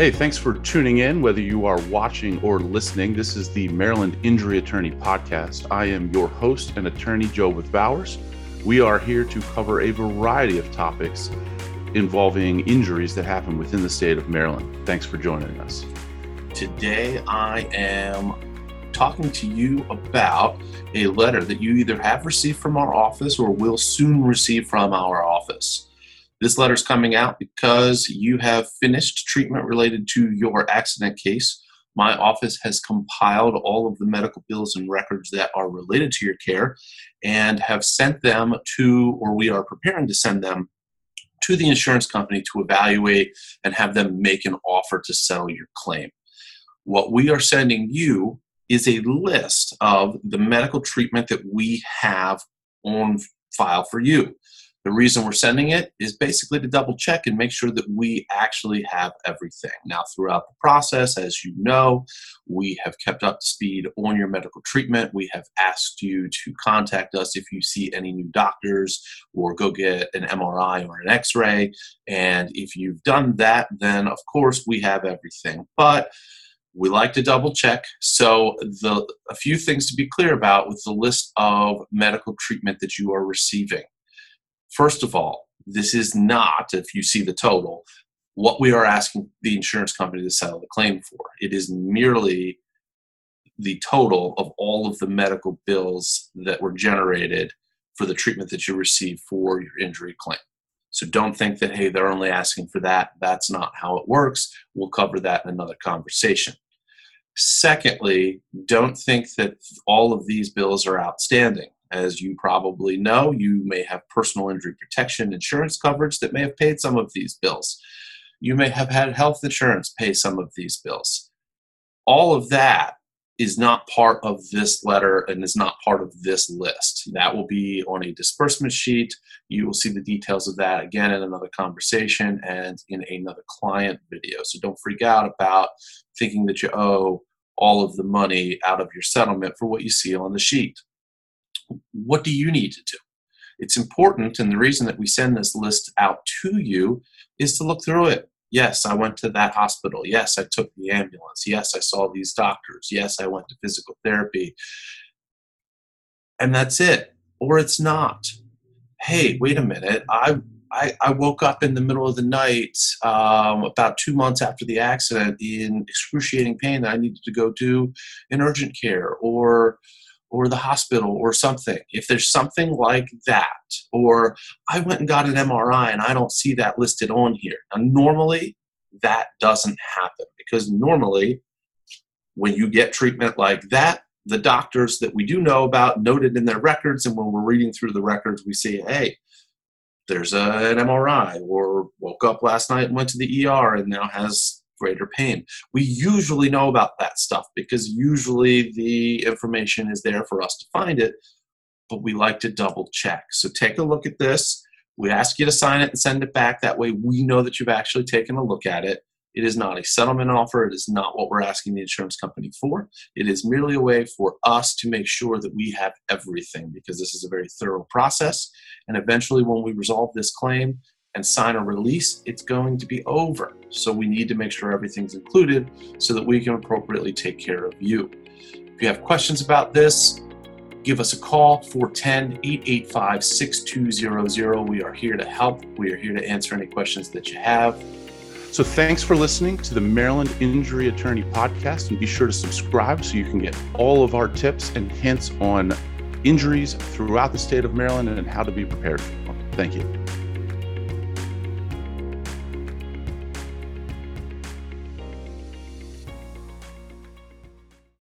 Hey, thanks for tuning in, whether you are watching or listening. This is the Maryland Injury Attorney Podcast. I am your host and attorney, Jobeth Bowers. We are here to cover a variety of topics involving injuries that happen within the state of Maryland. Thanks for joining us. Today, I am talking to you about a letter that you either have received from our office or will soon receive from our office. This letter is coming out because you have finished treatment related to your accident case. My office has compiled all of the medical bills and records that are related to your care and have sent them to, or we are preparing to send them to the insurance company to evaluate and have them make an offer to settle your claim. What we are sending you is a list of the medical treatment that we have on file for you. The reason we're sending it is basically to double check and make sure that we actually have everything. Now, throughout the process, as you know, we have kept up to speed on your medical treatment. We have asked you to contact us if you see any new doctors or go get an MRI or an x ray. And if you've done that, then of course we have everything. But we like to double check. So, the, a few things to be clear about with the list of medical treatment that you are receiving. First of all, this is not, if you see the total, what we are asking the insurance company to settle the claim for. It is merely the total of all of the medical bills that were generated for the treatment that you received for your injury claim. So don't think that, hey, they're only asking for that. That's not how it works. We'll cover that in another conversation. Secondly, don't think that all of these bills are outstanding. As you probably know, you may have personal injury protection insurance coverage that may have paid some of these bills. You may have had health insurance pay some of these bills. All of that is not part of this letter and is not part of this list. That will be on a disbursement sheet. You will see the details of that again in another conversation and in another client video. So don't freak out about thinking that you owe all of the money out of your settlement for what you see on the sheet what do you need to do? It's important, and the reason that we send this list out to you is to look through it. Yes, I went to that hospital. Yes, I took the ambulance. Yes, I saw these doctors. Yes, I went to physical therapy. And that's it. Or it's not. Hey, wait a minute. I I, I, woke up in the middle of the night um, about two months after the accident in excruciating pain I needed to go to an urgent care or or the hospital or something. If there's something like that, or I went and got an MRI and I don't see that listed on here. Now, normally that doesn't happen because normally when you get treatment like that, the doctors that we do know about noted in their records, and when we're reading through the records, we see, hey, there's a, an MRI, or woke up last night and went to the ER and now has greater pain. We usually know about that stuff because usually the information is there for us to find it, but we like to double check. So take a look at this. We ask you to sign it and send it back. That way we know that you've actually taken a look at it. It is not a settlement offer. It is not what we're asking the insurance company for. It is merely a way for us to make sure that we have everything because this is a very thorough process. And eventually, when we resolve this claim, and sign a release, it's going to be over. So we need to make sure everything's included so that we can appropriately take care of you. If you have questions about this, give us a call 410 885 6200. We are here to help. We are here to answer any questions that you have. So, thanks for listening to the Maryland Injury Attorney Podcast. And be sure to subscribe so you can get all of our tips and hints on injuries throughout the state of Maryland and how to be prepared. Thank you.